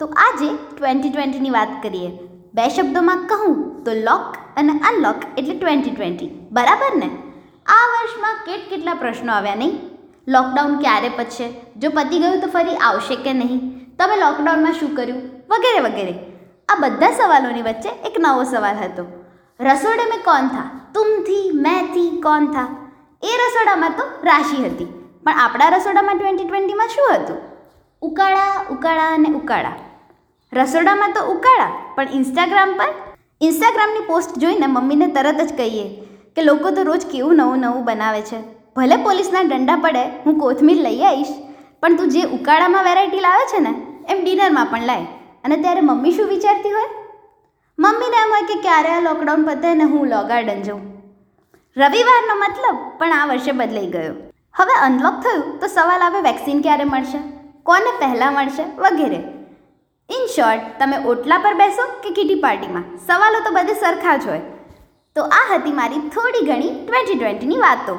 તો આજે ટ્વેન્ટી ટ્વેન્ટીની વાત કરીએ. બે શબ્દોમાં કહું તો લોક અને અનલોક એટલે ટ્વેન્ટી ટ્વેન્ટી બરાબર ને? આ વર્ષમાં કેટ કેટલા પ્રશ્નો આવ્યા નહીં? લોકડાઉન ક્યારે પતશે? જો પતી ગયું તો ફરી આવશે કે નહીં? તમે લોકડાઉનમાં શું કર્યું? વગેરે વગેરે. આ બધા સવાલોની વચ્ચે એક નવો સવાલ હતો. રસોડે મેં કોણ થા? તુમથી મેં થી કોણ થા? એ રસોડામાં તો રાશિ હતી. પણ આપણા રસોડામાં ટ્વેન્ટી ટ્વેન્ટીમાં શું હતું? ઉકાળા ઉકાળા અને ઉકાળા. રસોડામાં તો ઉકાળા, પણ ઇન્સ્ટાગ્રામ પર? ઇન્સ્ટાગ્રામની પોસ્ટ જોઈને મમ્મીને તરત જ કહીએ કે લોકો તો રોજ કેવું નવું નવું બનાવે છે. ભલે પોલીસના દંડા પડે, હું કોથમીર લઈ આવીશ, પણ તું જે ઉકાળામાં વેરાયટી લાવે છે ને, એમ ડિનરમાં પણ લાય. અને ત્યારે મમ્મી શું વિચારતી હોય? મમ્મીને એમ હોય કે ક્યારે આ લોકડાઉન પતે ને હું લો ગાર્ડન જઉં. રવિવારનો મતલબ પણ આ વર્ષે બદલાઈ ગયો. હવે અનલોક થયું તો સવાલ આવે વેક્સિન ક્યારે મળશે? કોને પહેલાં મળશે વગેરે. ઇન શોર્ટ તમે ઓટલા પર બેસો કે કીટી પાર્ટીમાં? સવાલો તો બધે સરખા જ હોય. તો આ હતી મારી થોડી ઘણી ટ્વેન્ટી ટ્વેન્ટીની વાતો.